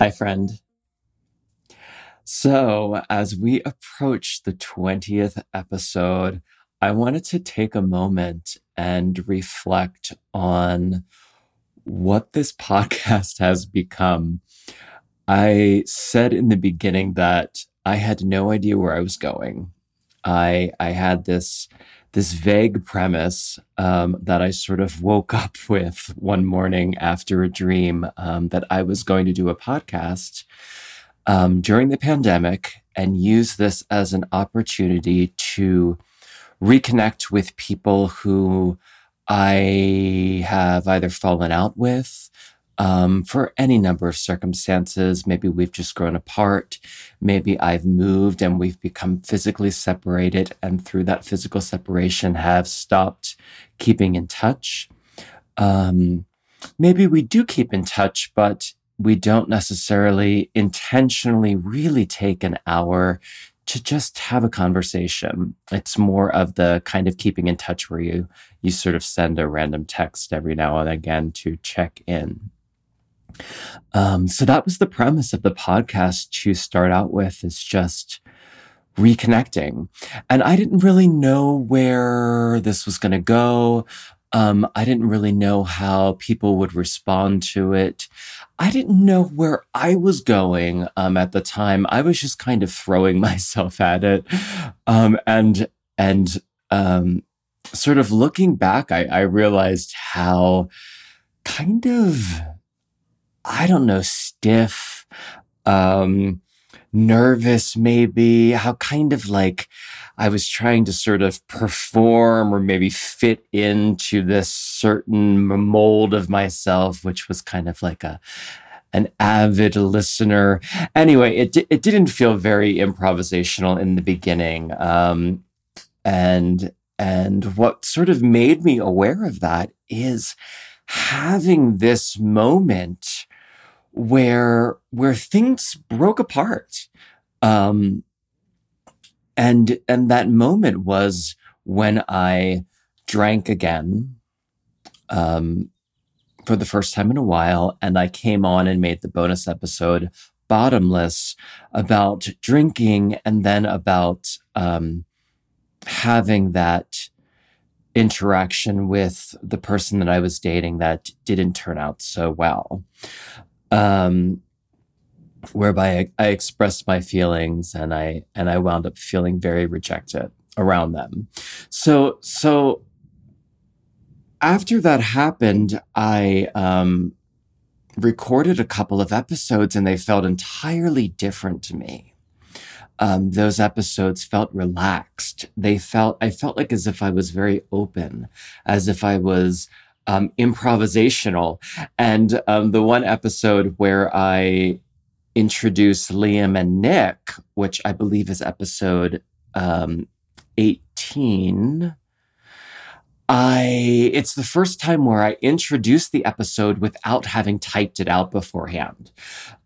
Hi, friend. So, as we approach the 20th episode, I wanted to take a moment and reflect on what this podcast has become. I said in the beginning that I had no idea where I was going. I I had this this vague premise um, that I sort of woke up with one morning after a dream um, that I was going to do a podcast um, during the pandemic and use this as an opportunity to reconnect with people who I have either fallen out with um, for any number of circumstances. Maybe we've just grown apart. Maybe I've moved and we've become physically separated, and through that physical separation, have stopped keeping in touch. Um, maybe we do keep in touch, but we don't necessarily intentionally really take an hour to just have a conversation. It's more of the kind of keeping in touch where you you sort of send a random text every now and again to check in. Um, so that was the premise of the podcast to start out with is just reconnecting. And I didn't really know where this was going to go. Um, I didn't really know how people would respond to it. I didn't know where I was going um, at the time. I was just kind of throwing myself at it, um, and and um, sort of looking back, I, I realized how kind of I don't know, stiff, um, nervous, maybe, how kind of like I was trying to sort of perform or maybe fit into this certain mold of myself, which was kind of like a, an avid listener. Anyway, it, it didn't feel very improvisational in the beginning. Um, and, and what sort of made me aware of that is having this moment where where things broke apart. Um and and that moment was when i drank again um for the first time in a while and i came on and made the bonus episode bottomless about drinking and then about um having that interaction with the person that I was dating that didn't turn out so well um, whereby I, I expressed my feelings and I and I wound up feeling very rejected around them. So so after that happened, I um, recorded a couple of episodes and they felt entirely different to me. Um, those episodes felt relaxed. They felt, I felt like as if I was very open, as if I was um, improvisational. And um, the one episode where I introduce Liam and Nick, which I believe is episode um, 18. I it's the first time where I introduced the episode without having typed it out beforehand.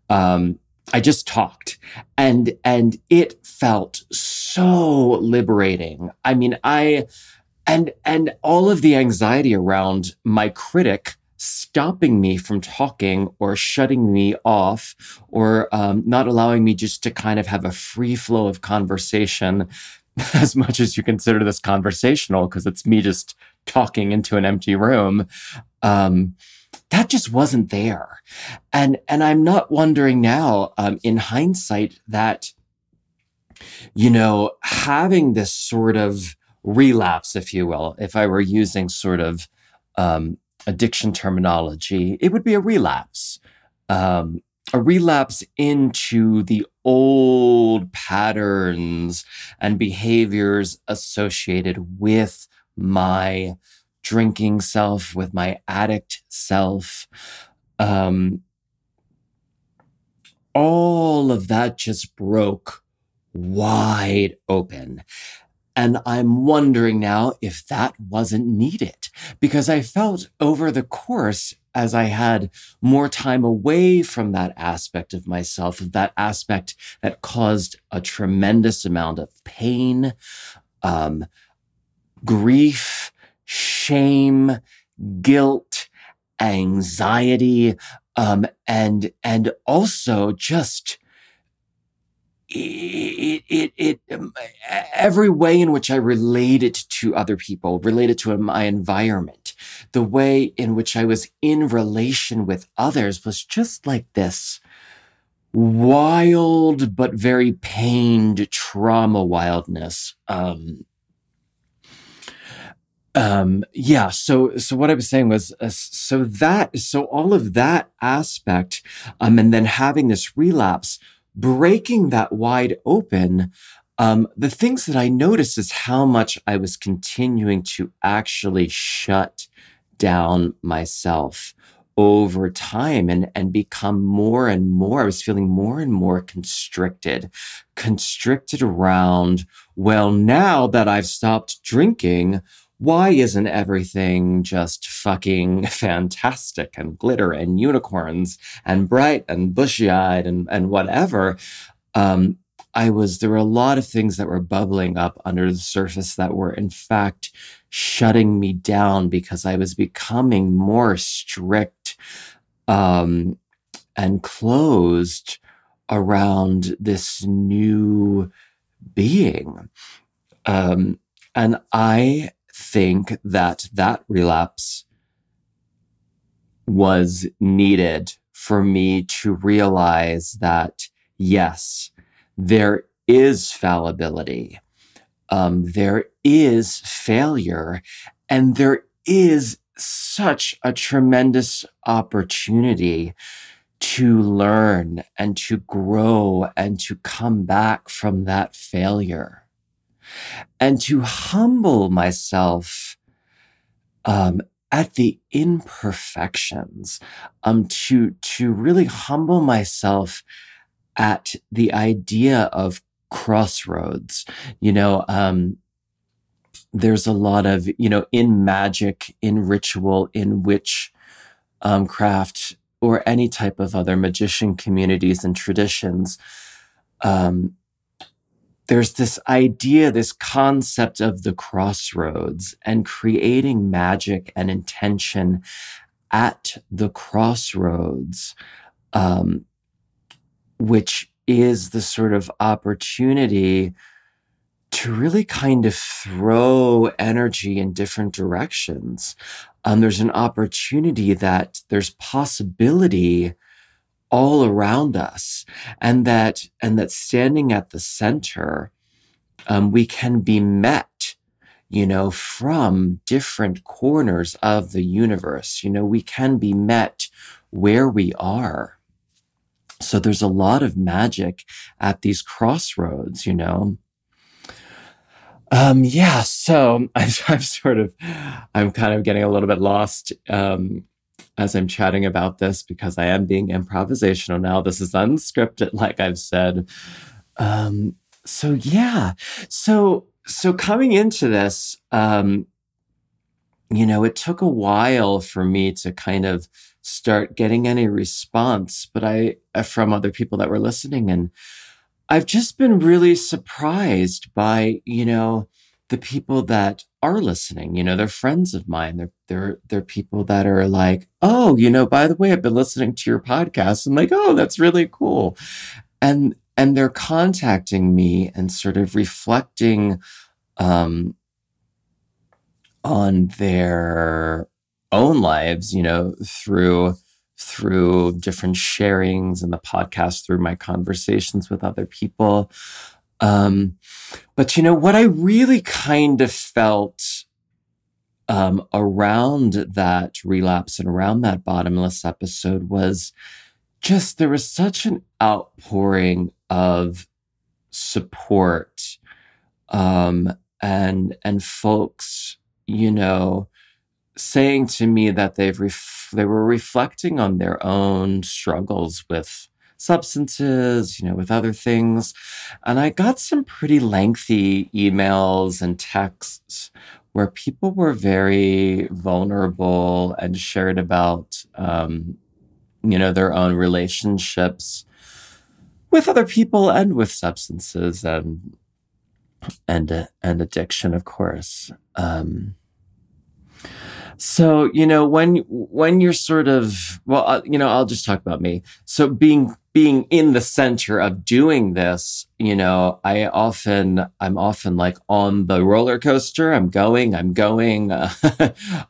Um, I just talked and and it felt so liberating. I mean, I and and all of the anxiety around my critic stopping me from talking or shutting me off or um, not allowing me just to kind of have a free flow of conversation as much as you consider this conversational because it's me just talking into an empty room um, that just wasn't there. And and i'm not wondering now um, in hindsight that you know having this sort of relapse, if you will, if I were using sort of um, addiction terminology, it would be a relapse. Um, a relapse into the old patterns and behaviors associated with my drinking self, with my addict self. Um, all of that just broke wide open. And I'm wondering now if that wasn't needed because I felt over the course as I had more time away from that aspect of myself, of that aspect that caused a tremendous amount of pain, um, grief, shame, guilt, anxiety, Um, and, and also just, it, it, it, um, every way in which I related to other people, related to my environment, the way in which I was in relation with others was just like this wild, but very pained trauma wildness. Um, um, yeah. So, so what I was saying was, uh, so that, so all of that aspect, um, and then having this relapse breaking that wide open, um, the things that I noticed is how much I was continuing to actually shut down myself over time and, and become more and more. I was feeling more and more constricted, constricted around, well, now that I've stopped drinking, why isn't everything just fucking fantastic and glitter and unicorns and bright and bushy eyed and, and whatever? Um, I was, there were a lot of things that were bubbling up under the surface that were, in fact, shutting me down because I was becoming more strict um, and closed around this new being. Um, and I think that that relapse was needed for me to realize that yes, there is fallibility. Um, there is failure and there is such a tremendous opportunity to learn and to grow and to come back from that failure and to humble myself um, at the imperfections, um, to to really humble myself at the idea of crossroads. You know, um, there's a lot of you know in magic, in ritual, in witch um, craft, or any type of other magician communities and traditions. Um, there's this idea, this concept of the crossroads and creating magic and intention at the crossroads, um, which is the sort of opportunity to really kind of throw energy in different directions. Um, there's an opportunity that there's possibility all around us and that and that standing at the center um, we can be met you know from different corners of the universe. You know we can be met where we are. So there's a lot of magic at these crossroads you know? Um yeah so I'm, I'm sort of i'm kind of getting a little bit lost um as I'm chatting about this because I am being improvisational now. This is unscripted, like I've said. Um, so yeah, so so coming into this, um, you know, it took a while for me to kind of start getting any response, but I uh, from other people that were listening, and I've just been really surprised by you know the people that are listening. You know, they're friends of mine. They're they're they're people that are like, oh, you know, by the way, I've been listening to your podcast. and like, oh, that's really cool. And and they're contacting me and sort of reflecting um, on their own lives, you know, through through different sharings in the podcast, through my conversations with other people. Um, but you know, what I really kind of felt um, around that relapse and around that bottomless episode was just there was such an outpouring of support um, and and folks, you know, saying to me that they've ref- they were reflecting on their own struggles with substances, you know, with other things. And I got some pretty lengthy emails and texts where people were very vulnerable and shared about, um, you know, their own relationships with other people and with substances and and and addiction, of course. Um, So, you know, when when you're sort of well, uh, you know, I'll just talk about me. So being being in the center of doing this, you know, I often I'm often like on the roller coaster. I'm going, I'm going, um,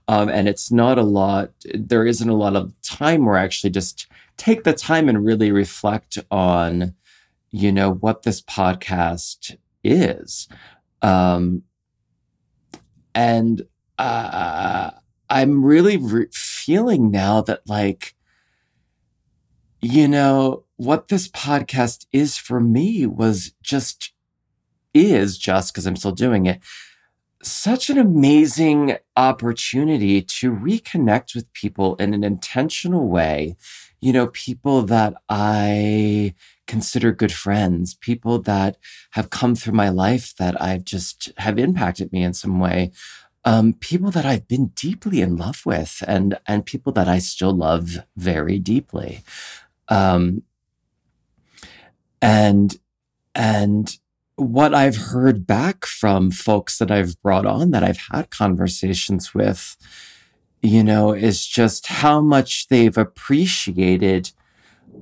and it's not a lot. There isn't a lot of time where I actually just take the time and really reflect on, you know, what this podcast is, um, and. Uh, I'm really re- feeling now that, like, you know, what this podcast is for me was just, is just because I'm still doing it, such an amazing opportunity to reconnect with people in an intentional way. You know, people that I consider good friends, people that have come through my life that I've just have impacted me in some way um, people that I've been deeply in love with and and people that I still love very deeply. Um, and and what I've heard back from folks that I've brought on that I've had conversations with, you know, is just how much they've appreciated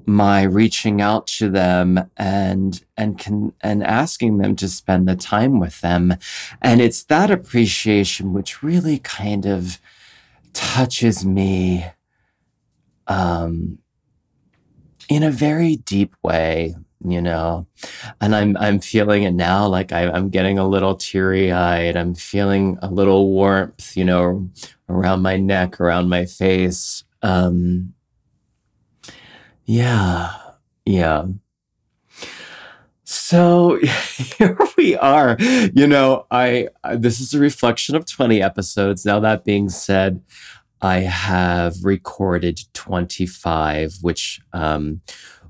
my reaching out to them and and can and asking them to spend the time with them. And it's that appreciation which really kind of touches me um in a very deep way you know and i'm i'm feeling it now like I, i'm getting a little teary-eyed i'm feeling a little warmth you know around my neck around my face um yeah. Yeah. So here we are. You know, I, I, this is a reflection of 20 episodes. Now that being said, I have recorded 25, which um,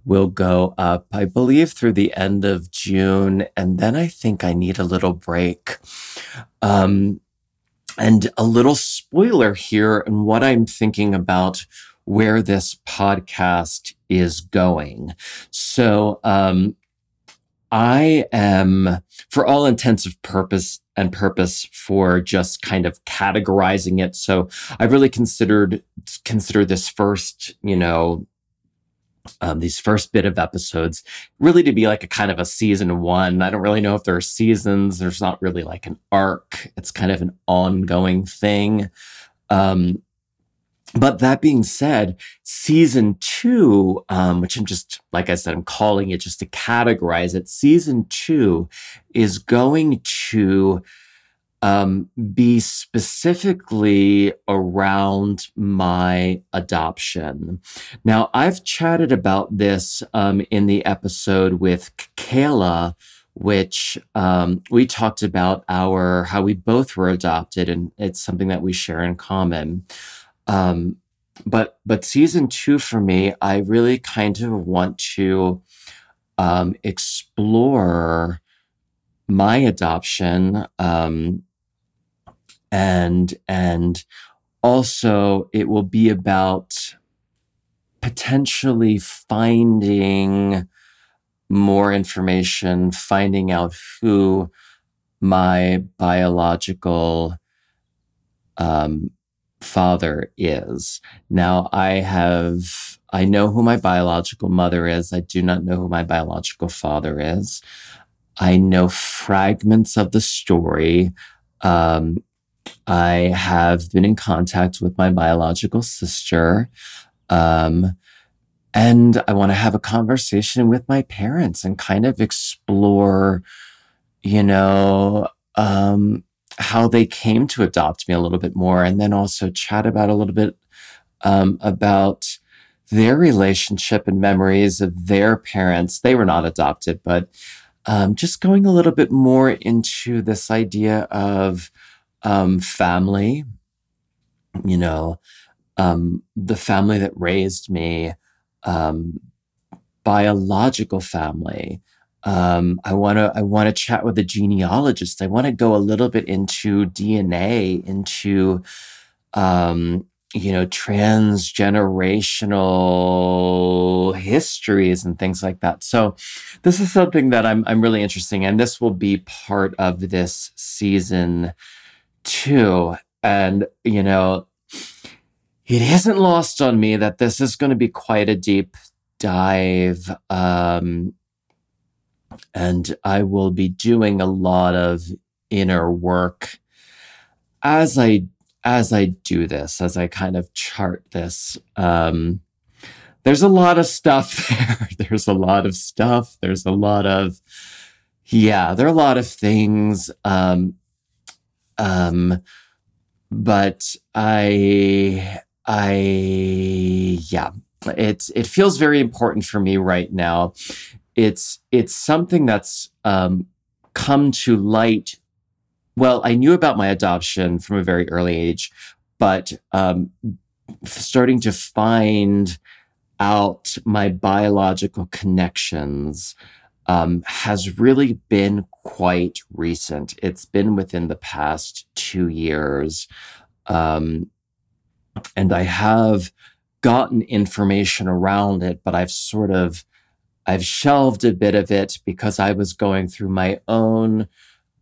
will go up, I believe, through the end of June. And then I think I need a little break. Um, and a little spoiler here and what I'm thinking about where this podcast is going. So, um, I am, for all intensive purpose and purpose, for just kind of categorizing it. So I really considered consider this first, you know, um, these first bit of episodes really to be like a kind of a season one. I don't really know if there are seasons. There's not really like an arc. It's kind of an ongoing thing. Um, but that being said, season two, um, which I'm just, like I said, I'm calling it just to categorize it. Season two is going to um, be specifically around my adoption. Now, I've chatted about this um, in the episode with Kayla, which um, we talked about our how we both were adopted, and it's something that we share in common. Um, but but season two for me, I really kind of want to um, explore my adoption um, and and also it will be about potentially finding more information, finding out who my biological um, father is. Now, I have, I know who my biological mother is. I do not know who my biological father is. I know fragments of the story. Um, I have been in contact with my biological sister. Um, and I want to have a conversation with my parents and kind of explore, you know, um, how they came to adopt me a little bit more, and then also chat about a little bit um, about their relationship and memories of their parents. They were not adopted, but um, just going a little bit more into this idea of um, family, you know, um, the family that raised me, um, biological family, um, I want to I want to chat with a genealogist. I want to go a little bit into DNA, into um, you know transgenerational histories and things like that. So this is something that I'm I'm really interested in, and this will be part of this season too. And you know, it isn't lost on me that this is going to be quite a deep dive. Um, and I will be doing a lot of inner work as I as I do this, as I kind of chart this. Um, there's a lot of stuff there. there's a lot of stuff. There's a lot of yeah, there are a lot of things. Um, um, but I I yeah, it's it feels very important for me right now. It's it's something that's um, come to light. Well, I knew about my adoption from a very early age, but um, starting to find out my biological connections um, has really been quite recent. It's been within the past two years. Um, and I have gotten information around it, but I've sort of I've shelved a bit of it because I was going through my own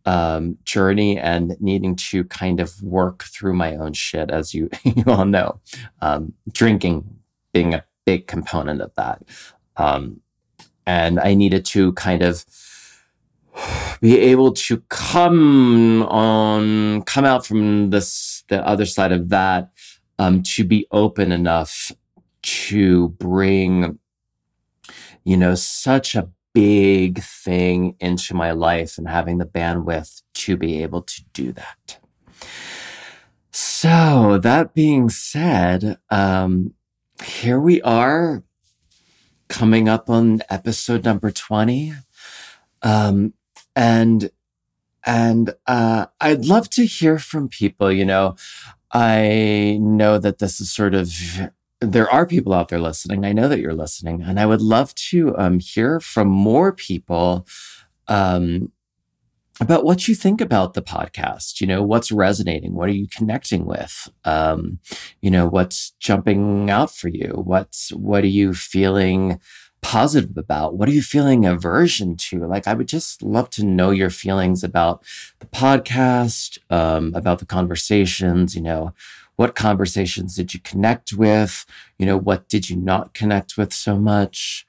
um, journey and needing to kind of work through my own shit, as you you all know, um, drinking being a big component of that, um, and I needed to kind of be able to come on come out from this the other side of that um, to be open enough to bring you know, such a big thing into my life and having the bandwidth to be able to do that. So, that being said, um, here we are coming up on episode number 20. Um, and and uh, I'd love to hear from people. You know, I know that this is sort of there are people out there listening. I know that you're listening, and I would love to um, hear from more people um, about what you think about the podcast. You know, what's resonating? What are you connecting with? Um, you know, what's jumping out for you? What's what are you feeling? positive about? What are you feeling aversion to? Like, I would just love to know your feelings about the podcast, um, about the conversations, you know, what conversations did you connect with? You know, what did you not connect with so much?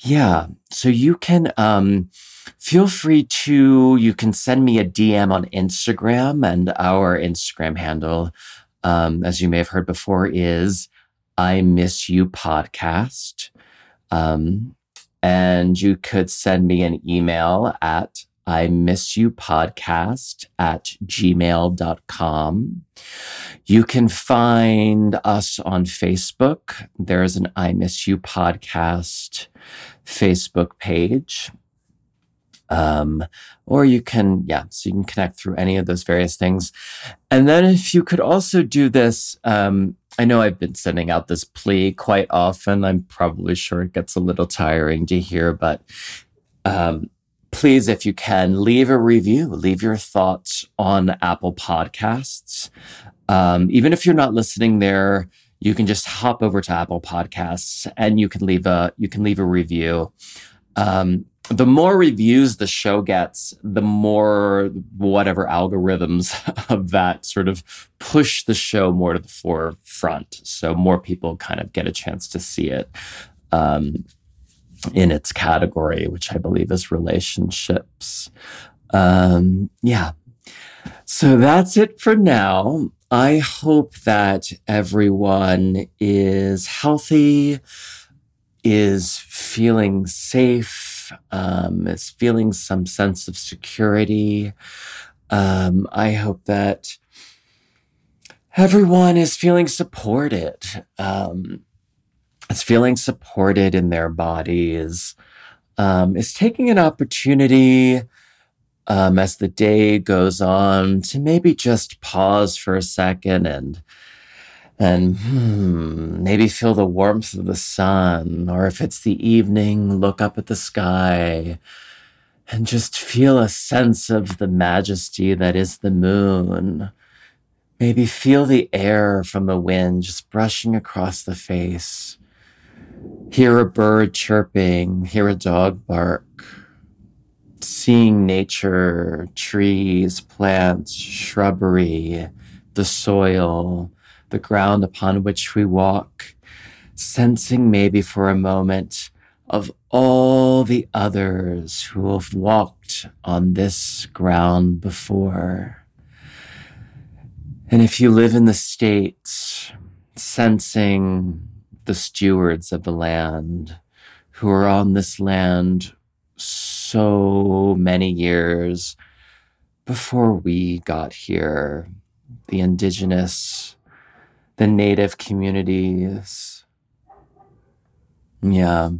Yeah. So you can um, feel free to, you can send me a DM on Instagram, and our Instagram handle, um, as you may have heard before, is I Miss You Podcast. Um, and you could send me an email at I miss you podcast at gmail.com. You can find us on Facebook. There's an I miss you podcast Facebook page. Um, or you can, yeah, so you can connect through any of those various things. And then if you could also do this, um, I know I've been sending out this plea quite often. I'm probably sure it gets a little tiring to hear, but um, please, if you can, leave a review, leave your thoughts on Apple Podcasts. Um, even if you're not listening there, you can just hop over to Apple Podcasts and you can leave a you can leave a review. Um, the more reviews the show gets, the more whatever algorithms of that sort of push the show more to the forefront. So more people kind of get a chance to see it. Um, in its category, which I believe is relationships. Um, yeah. So that's it for now. I hope that everyone is healthy, is feeling safe, um, is feeling some sense of security. Um, I hope that everyone is feeling supported. Um, is feeling supported in their bodies, um, is taking an opportunity um, as the day goes on to maybe just pause for a second and and hmm, maybe feel the warmth of the sun, or if it's the evening, look up at the sky and just feel a sense of the majesty that is the moon. Maybe feel the air from the wind just brushing across the face hear a bird chirping, hear a dog bark, seeing nature, trees, plants, shrubbery, the soil, the ground upon which we walk, sensing maybe for a moment of all the others who have walked on this ground before. And if you live in the States, sensing the stewards of the land who are on this land so many years before we got here, the indigenous, the native communities. Yeah.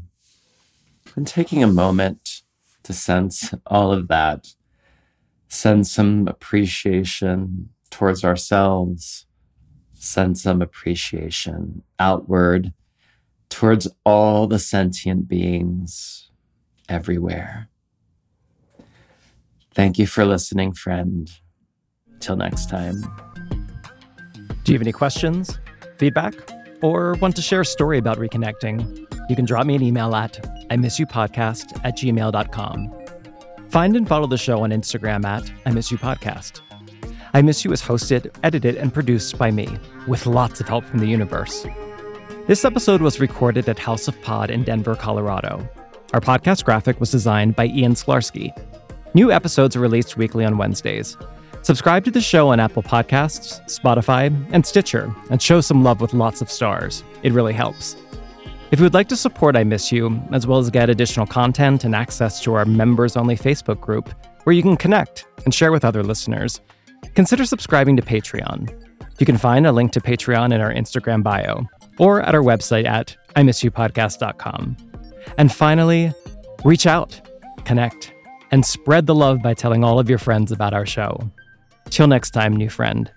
And taking a moment to sense all of that, send some appreciation towards ourselves, send some appreciation outward towards all the sentient beings everywhere. Thank you for listening, friend. Till next time. Do you have any questions, feedback, or want to share a story about reconnecting? You can drop me an email at I miss you podcast at gmail.com. Find and follow the show on Instagram at I miss you podcast. I Miss You is hosted, edited, and produced by me, with lots of help from the universe. This episode was recorded at House of Pod in Denver, Colorado. Our podcast graphic was designed by Ian Sklarski. New episodes are released weekly on Wednesdays. Subscribe to the show on Apple Podcasts, Spotify, and Stitcher, and show some love with lots of stars. It really helps. If you would like to support I Miss You, as well as get additional content and access to our members only Facebook group, where you can connect and share with other listeners, consider subscribing to Patreon. You can find a link to Patreon in our Instagram bio or at our website at imissyoupodcast.com. And finally, reach out, connect, and spread the love by telling all of your friends about our show. Till next time, new friend.